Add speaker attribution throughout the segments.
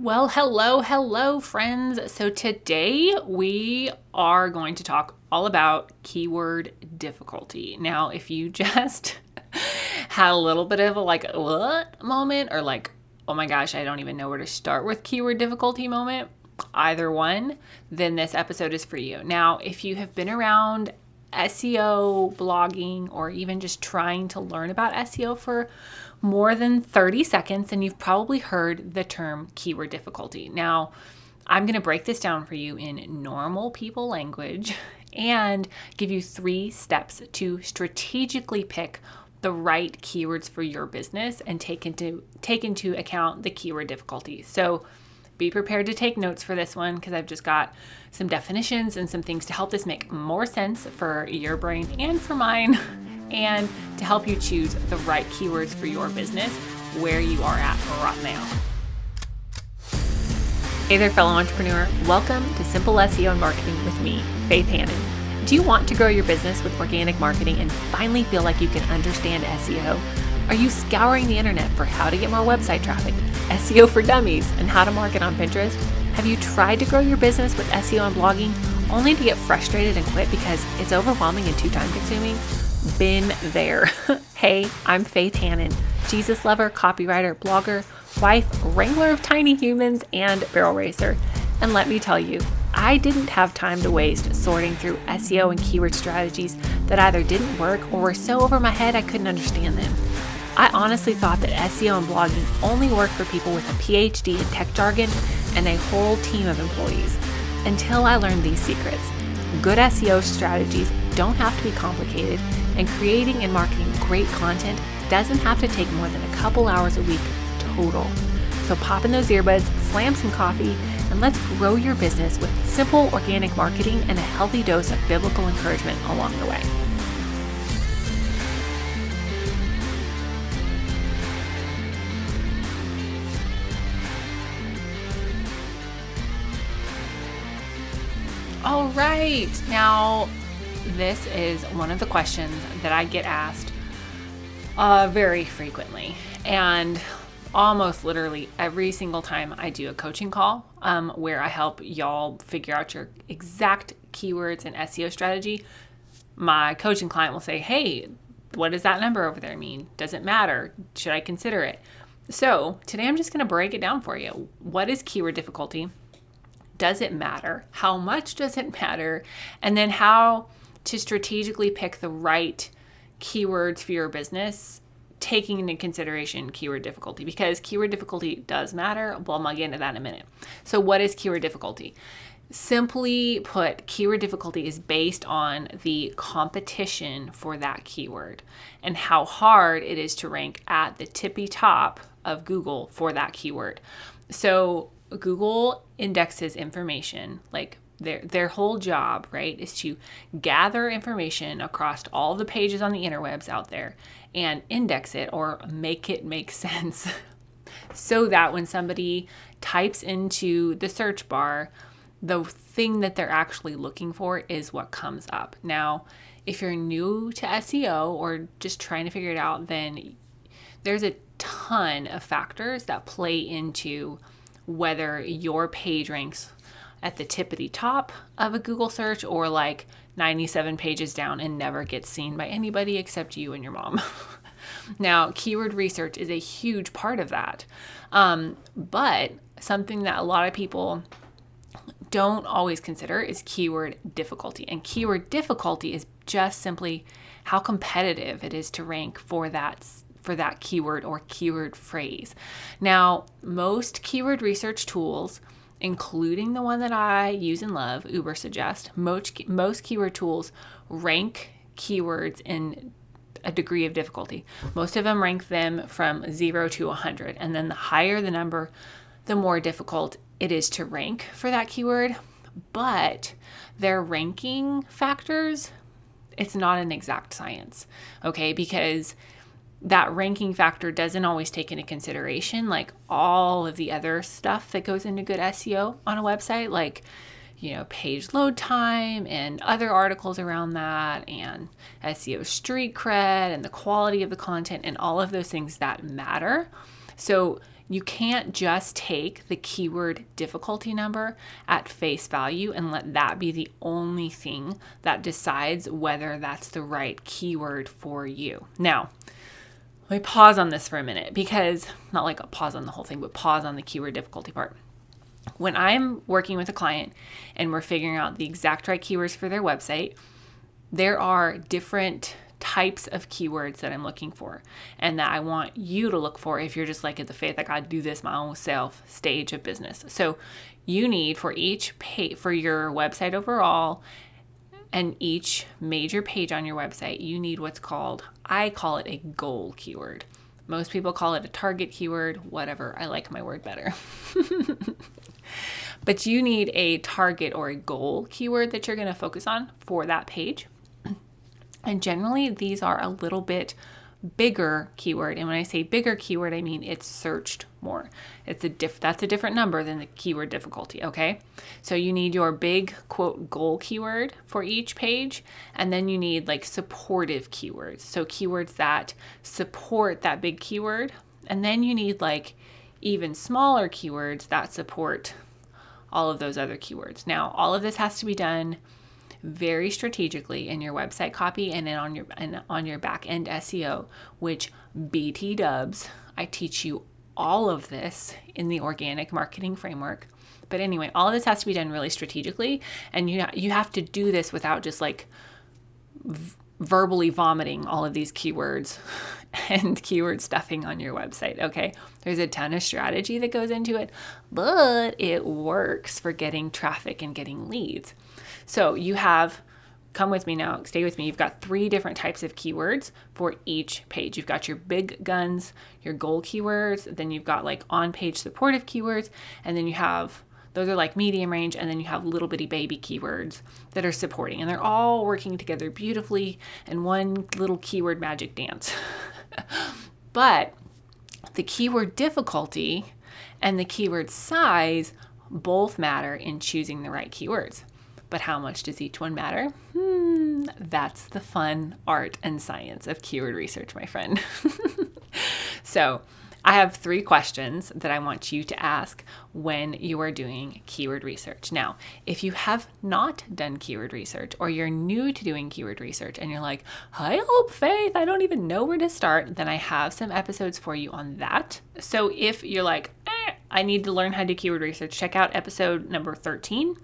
Speaker 1: Well, hello, hello, friends. So today we are going to talk all about keyword difficulty. Now, if you just had a little bit of a like, what moment, or like, oh my gosh, I don't even know where to start with keyword difficulty moment, either one, then this episode is for you. Now, if you have been around SEO, blogging, or even just trying to learn about SEO for more than 30 seconds, and you've probably heard the term keyword difficulty. Now, I'm going to break this down for you in normal people language and give you three steps to strategically pick the right keywords for your business and take into take into account the keyword difficulty. So be prepared to take notes for this one because I've just got some definitions and some things to help this make more sense for your brain and for mine and to help you choose the right keywords for your business where you are at right now. Hey there, fellow entrepreneur. Welcome to Simple SEO and Marketing with me, Faith Hanan. Do you want to grow your business with organic marketing and finally feel like you can understand SEO? Are you scouring the internet for how to get more website traffic, SEO for dummies, and how to market on Pinterest? Have you tried to grow your business with SEO and blogging only to get frustrated and quit because it's overwhelming and too time consuming? Been there. hey, I'm Faith Hanan, Jesus lover, copywriter, blogger, wife, wrangler of tiny humans, and barrel racer. And let me tell you, I didn't have time to waste sorting through SEO and keyword strategies that either didn't work or were so over my head I couldn't understand them. I honestly thought that SEO and blogging only worked for people with a PhD in tech jargon and a whole team of employees until I learned these secrets. Good SEO strategies don't have to be complicated and creating and marketing great content doesn't have to take more than a couple hours a week total. So pop in those earbuds, slam some coffee, and let's grow your business with simple organic marketing and a healthy dose of biblical encouragement along the way. All right, now this is one of the questions that I get asked uh, very frequently. And almost literally every single time I do a coaching call um, where I help y'all figure out your exact keywords and SEO strategy, my coaching client will say, Hey, what does that number over there mean? Does it matter? Should I consider it? So today I'm just going to break it down for you. What is keyword difficulty? Does it matter? How much does it matter? And then how to strategically pick the right keywords for your business, taking into consideration keyword difficulty because keyword difficulty does matter. Well, gonna get into that in a minute. So, what is keyword difficulty? Simply put, keyword difficulty is based on the competition for that keyword and how hard it is to rank at the tippy top of Google for that keyword. So, Google indexes information like their their whole job, right, is to gather information across all the pages on the interwebs out there and index it or make it make sense so that when somebody types into the search bar, the thing that they're actually looking for is what comes up. Now, if you're new to SEO or just trying to figure it out, then there's a ton of factors that play into whether your page ranks at the tippity top of a Google search or like 97 pages down and never gets seen by anybody except you and your mom. now, keyword research is a huge part of that. Um, but something that a lot of people don't always consider is keyword difficulty. And keyword difficulty is just simply how competitive it is to rank for that for that keyword or keyword phrase. Now, most keyword research tools including the one that I use and love, Ubersuggest, most, most keyword tools rank keywords in a degree of difficulty. Most of them rank them from 0 to 100, and then the higher the number, the more difficult it is to rank for that keyword. But their ranking factors, it's not an exact science, okay? Because that ranking factor doesn't always take into consideration like all of the other stuff that goes into good SEO on a website, like you know, page load time and other articles around that, and SEO street cred and the quality of the content, and all of those things that matter. So, you can't just take the keyword difficulty number at face value and let that be the only thing that decides whether that's the right keyword for you. Now, let me pause on this for a minute because not like a pause on the whole thing, but pause on the keyword difficulty part. When I'm working with a client and we're figuring out the exact right keywords for their website, there are different types of keywords that I'm looking for and that I want you to look for if you're just like at the faith I gotta do this my own self stage of business. So you need for each page for your website overall and each major page on your website, you need what's called, I call it a goal keyword. Most people call it a target keyword, whatever. I like my word better. but you need a target or a goal keyword that you're going to focus on for that page. And generally, these are a little bit bigger keyword. And when I say bigger keyword, I mean it's searched more. It's a diff that's a different number than the keyword difficulty, okay? So you need your big quote goal keyword for each page, and then you need like supportive keywords. So keywords that support that big keyword, and then you need like even smaller keywords that support all of those other keywords. Now, all of this has to be done very strategically in your website copy and then on your and on your back end SEO, which BT dubs. I teach you all of this in the organic marketing framework. But anyway, all this has to be done really strategically, and you you have to do this without just like v- verbally vomiting all of these keywords and keyword stuffing on your website. Okay, there's a ton of strategy that goes into it, but it works for getting traffic and getting leads. So you have, come with me now, stay with me. You've got three different types of keywords for each page. You've got your big guns, your goal keywords, then you've got like on page supportive keywords, and then you have those are like medium range, and then you have little bitty baby keywords that are supporting, and they're all working together beautifully in one little keyword magic dance. but the keyword difficulty and the keyword size both matter in choosing the right keywords. But how much does each one matter? Hmm, that's the fun art and science of keyword research, my friend. so, I have three questions that I want you to ask when you are doing keyword research. Now, if you have not done keyword research or you're new to doing keyword research and you're like, I hope Faith, I don't even know where to start, then I have some episodes for you on that. So if you're like, eh, I need to learn how to do keyword research, check out episode number 13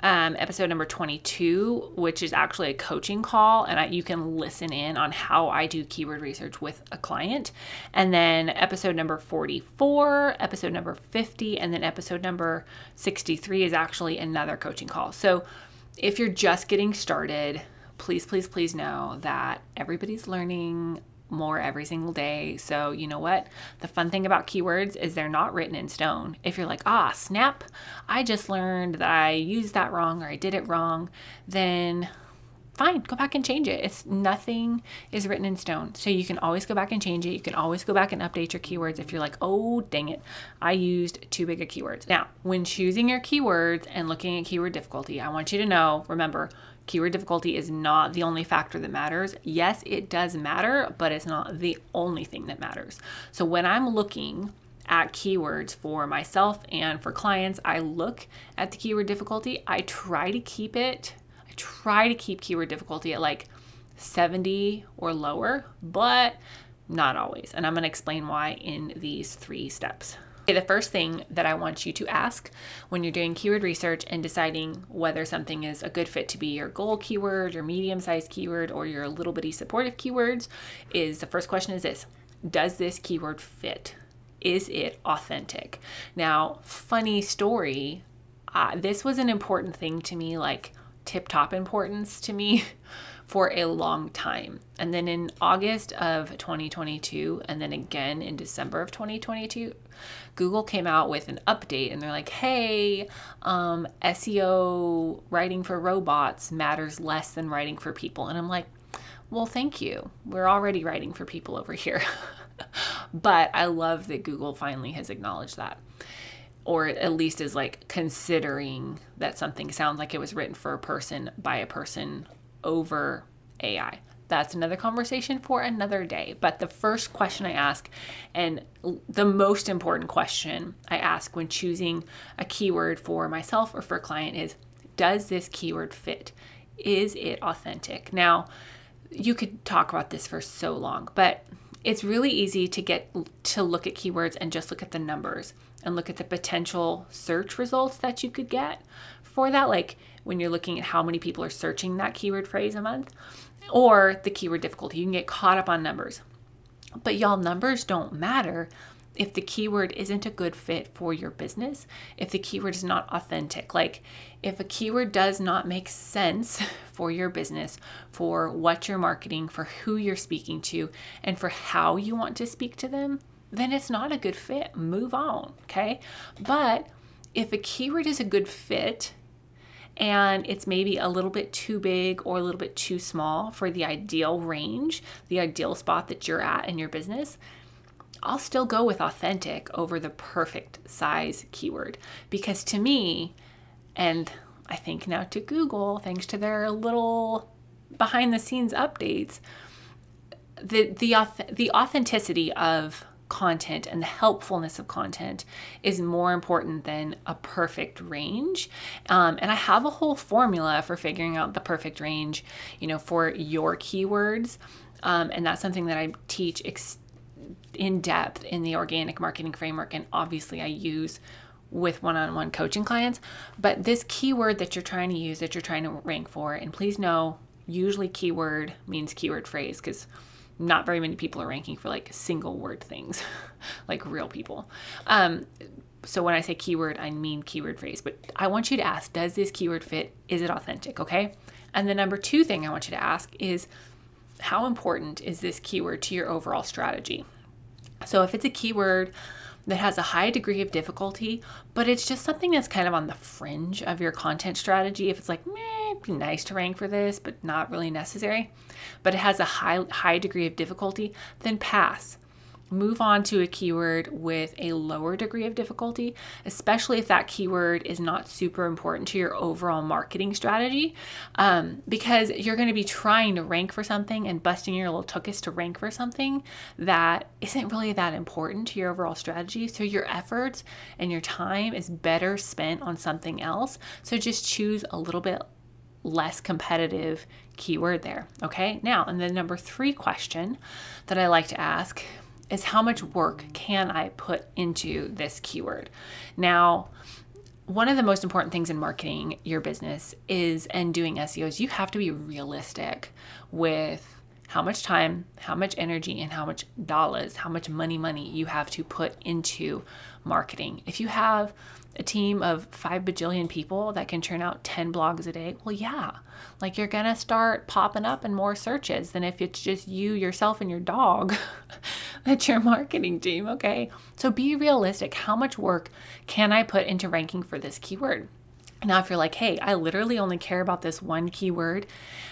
Speaker 1: um, episode number 22, which is actually a coaching call, and I, you can listen in on how I do keyword research with a client. And then episode number 44, episode number 50, and then episode number 63 is actually another coaching call. So if you're just getting started, please, please, please know that everybody's learning more every single day. So, you know what? The fun thing about keywords is they're not written in stone. If you're like, ah, snap, I just learned that I used that wrong or I did it wrong, then fine, go back and change it. It's nothing is written in stone. So you can always go back and change it. You can always go back and update your keywords if you're like, oh, dang it, I used too big of keywords. Now, when choosing your keywords and looking at keyword difficulty, I want you to know remember, keyword difficulty is not the only factor that matters. Yes, it does matter, but it's not the only thing that matters. So when I'm looking at keywords for myself and for clients, I look at the keyword difficulty. I try to keep it, try to keep keyword difficulty at like 70 or lower, but not always. And I'm going to explain why in these three steps. Okay, the first thing that I want you to ask when you're doing keyword research and deciding whether something is a good fit to be your goal keyword, your medium sized keyword, or your little bitty supportive keywords is the first question is this Does this keyword fit? Is it authentic? Now, funny story, uh, this was an important thing to me, like tip top importance to me. for a long time. And then in August of 2022, and then again in December of 2022, Google came out with an update and they're like, hey, um, SEO writing for robots matters less than writing for people. And I'm like, well, thank you. We're already writing for people over here. but I love that Google finally has acknowledged that or at least is like considering that something sounds like it was written for a person by a person over AI. That's another conversation for another day. But the first question I ask, and the most important question I ask when choosing a keyword for myself or for a client is Does this keyword fit? Is it authentic? Now, you could talk about this for so long, but it's really easy to get to look at keywords and just look at the numbers and look at the potential search results that you could get for that. Like when you're looking at how many people are searching that keyword phrase a month or the keyword difficulty. You can get caught up on numbers. But y'all, numbers don't matter if the keyword isn't a good fit for your business, if the keyword is not authentic. Like if a keyword does not make sense for your business, for what you're marketing, for who you're speaking to, and for how you want to speak to them, then it's not a good fit. Move on, okay? But if a keyword is a good fit, and it's maybe a little bit too big or a little bit too small for the ideal range, the ideal spot that you're at in your business, I'll still go with authentic over the perfect size keyword because to me, and I think now to Google, thanks to their little behind the scenes updates, the the the authenticity of content and the helpfulness of content is more important than a perfect range. Um, and I have a whole formula for figuring out the perfect range, you know, for your keywords. Um, and that's something that I teach ex- in depth in the organic marketing framework. And obviously, I use with one on one coaching clients. But this keyword that you're trying to use, that you're trying to rank for, and please know, usually keyword means keyword phrase because not very many people are ranking for like single word things, like real people. Um, so when I say keyword, I mean keyword phrase. But I want you to ask, does this keyword fit? Is it authentic? Okay. And the number two thing I want you to ask is, how important is this keyword to your overall strategy? So if it's a keyword that has a high degree of difficulty, but it's just something that's kind of on the fringe of your content strategy. If it's like, meh, it'd be nice to rank for this, but not really necessary, but it has a high high degree of difficulty, then pass move on to a keyword with a lower degree of difficulty, especially if that keyword is not super important to your overall marketing strategy, um, because you're going to be trying to rank for something and busting your little tuchus to rank for something that isn't really that important to your overall strategy. So your efforts and your time is better spent on something else. So just choose a little bit less competitive keyword there. Okay. Now, and the number three question that I like to ask is how much work can I put into this keyword? Now, one of the most important things in marketing your business is and doing SEOs, you have to be realistic with how much time, how much energy, and how much dollars, how much money, money you have to put into marketing. If you have a team of five bajillion people that can churn out 10 blogs a day, well, yeah, like you're gonna start popping up in more searches than if it's just you, yourself, and your dog that's your marketing team, okay? So be realistic. How much work can I put into ranking for this keyword? Now, if you're like, hey, I literally only care about this one keyword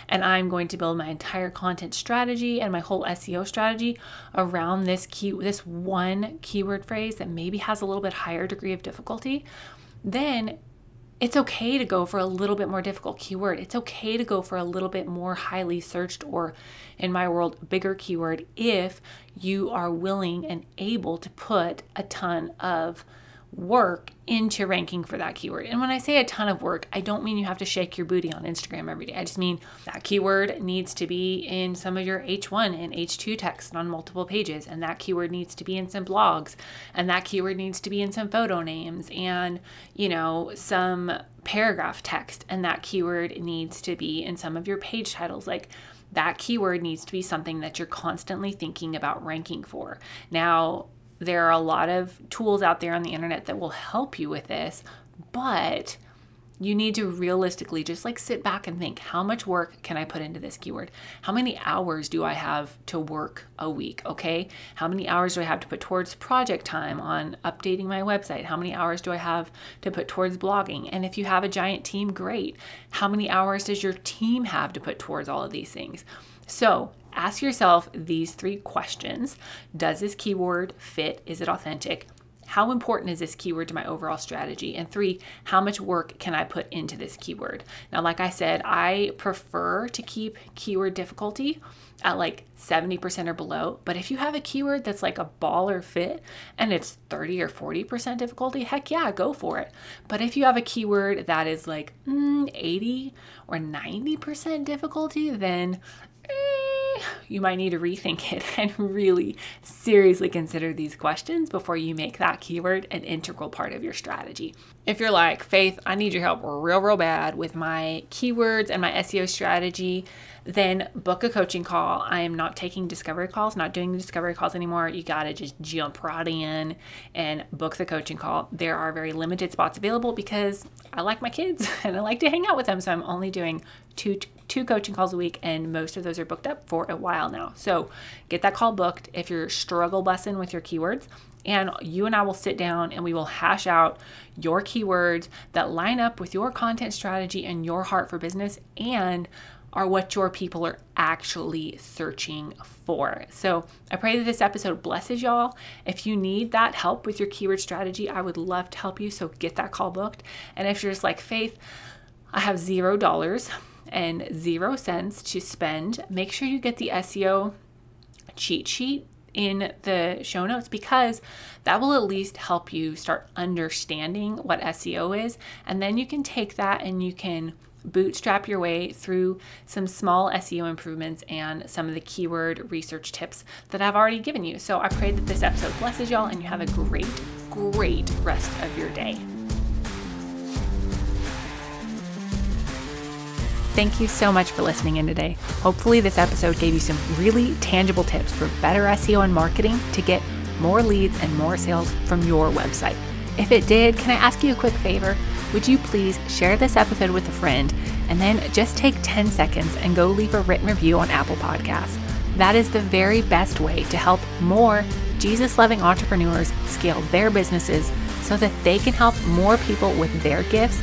Speaker 1: and I'm going to build my entire content strategy and my whole SEO strategy around this key this one keyword phrase that maybe has a little bit higher degree of difficulty, then it's okay to go for a little bit more difficult keyword. It's okay to go for a little bit more highly searched or in my world bigger keyword if you are willing and able to put a ton of work into ranking for that keyword. And when I say a ton of work, I don't mean you have to shake your booty on Instagram every day. I just mean that keyword needs to be in some of your H1 and H2 text on multiple pages, and that keyword needs to be in some blogs, and that keyword needs to be in some photo names and, you know, some paragraph text, and that keyword needs to be in some of your page titles. Like, that keyword needs to be something that you're constantly thinking about ranking for. Now, there are a lot of tools out there on the internet that will help you with this, but you need to realistically just like sit back and think how much work can I put into this keyword? How many hours do I have to work a week? Okay. How many hours do I have to put towards project time on updating my website? How many hours do I have to put towards blogging? And if you have a giant team, great. How many hours does your team have to put towards all of these things? So ask yourself these three questions Does this keyword fit? Is it authentic? how important is this keyword to my overall strategy? And three, how much work can I put into this keyword? Now, like I said, I prefer to keep keyword difficulty at like 70% or below. But if you have a keyword that's like a baller fit and it's 30 or 40% difficulty, heck yeah, go for it. But if you have a keyword that is like mm, 80 or 90% difficulty, then eh, you might need to rethink it and really seriously consider these questions before you make that keyword an integral part of your strategy. If you're like, Faith, I need your help real, real bad with my keywords and my SEO strategy, then book a coaching call. I am not taking discovery calls, not doing discovery calls anymore. You got to just jump right in and book the coaching call. There are very limited spots available because I like my kids and I like to hang out with them. So I'm only doing two two coaching calls a week and most of those are booked up for a while now. So get that call booked if you're struggle bussing with your keywords and you and I will sit down and we will hash out your keywords that line up with your content strategy and your heart for business and are what your people are actually searching for. So I pray that this episode blesses y'all. If you need that help with your keyword strategy, I would love to help you. So get that call booked. And if you're just like, Faith, I have zero dollars and zero cents to spend, make sure you get the SEO cheat sheet in the show notes because that will at least help you start understanding what SEO is. And then you can take that and you can bootstrap your way through some small SEO improvements and some of the keyword research tips that I've already given you. So I pray that this episode blesses y'all and you have a great, great rest of your day. Thank you so much for listening in today. Hopefully, this episode gave you some really tangible tips for better SEO and marketing to get more leads and more sales from your website. If it did, can I ask you a quick favor? would you please share this episode with a friend and then just take 10 seconds and go leave a written review on Apple Podcasts? That is the very best way to help more Jesus loving entrepreneurs scale their businesses so that they can help more people with their gifts